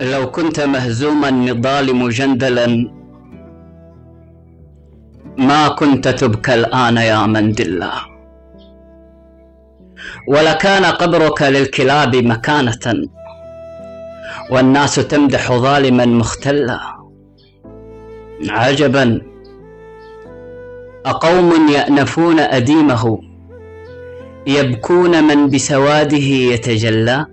لو كنت مهزوم النضال مجندلا ما كنت تبكى الآن يا مندلا. ولكان قبرك للكلاب مكانة والناس تمدح ظالما مختلا. عجبا أقوم يأنفون أديمه يبكون من بسواده يتجلى.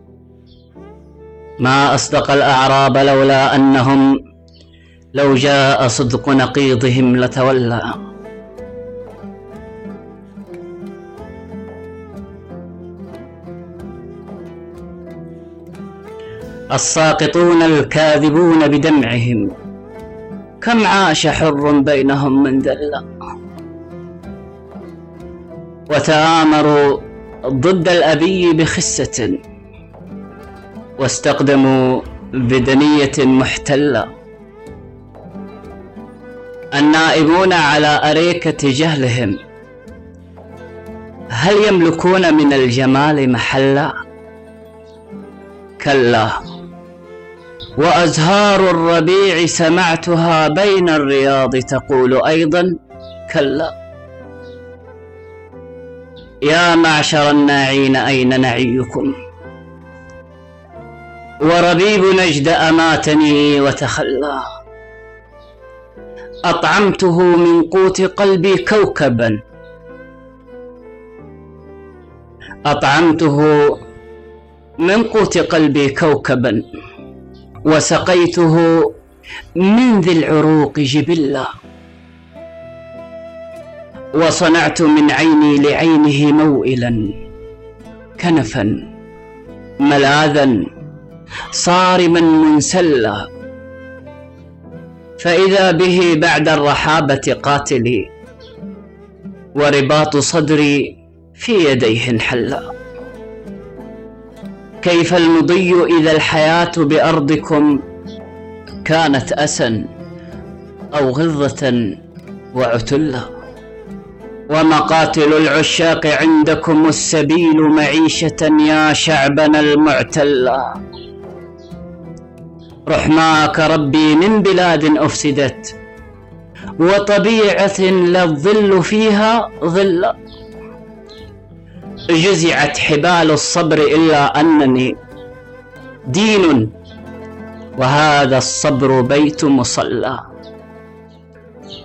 ما أصدق الأعراب لولا أنهم لو جاء صدق نقيضهم لتولى. الساقطون الكاذبون بدمعهم كم عاش حر بينهم من ذل وتآمروا ضد الأبي بخسة. واستقدموا بدنية محتلة. النائبون على أريكة جهلهم. هل يملكون من الجمال محلا؟ كلا. وأزهار الربيع سمعتها بين الرياض تقول أيضا كلا. يا معشر الناعين أين نعيكم؟ وربيب نجد أماتني وتخلى. أطعمته من قوت قلبي كوكبا. أطعمته من قوت قلبي كوكبا. وسقيته من ذي العروق جبلا. وصنعت من عيني لعينه موئلا. كنفا. ملاذا. صارما منسلا. فإذا به بعد الرحابة قاتلي ورباط صدري في يديه انحلا. كيف المضي إذا الحياة بأرضكم كانت أسا أو غضة وعتلا؟ ومقاتل العشاق عندكم السبيل معيشة يا شعبنا المعتلا. رحماك ربي من بلاد أفسدت وطبيعة لا الظل فيها ظل. جزعت حبال الصبر إلا أنني دين وهذا الصبر بيت مصلى.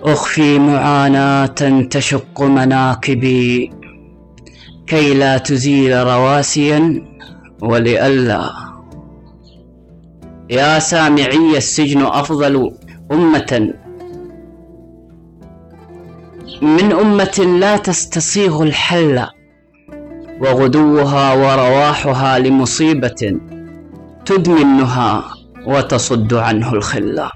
أخفي معاناة تشق مناكبي كي لا تزيل رواسيا ولئلا. يا سامعي السجن أفضل أمة. من أمة لا تستصيغ الحل وغدوها ورواحها لمصيبة تدمي النهى وتصد عنه الخلّة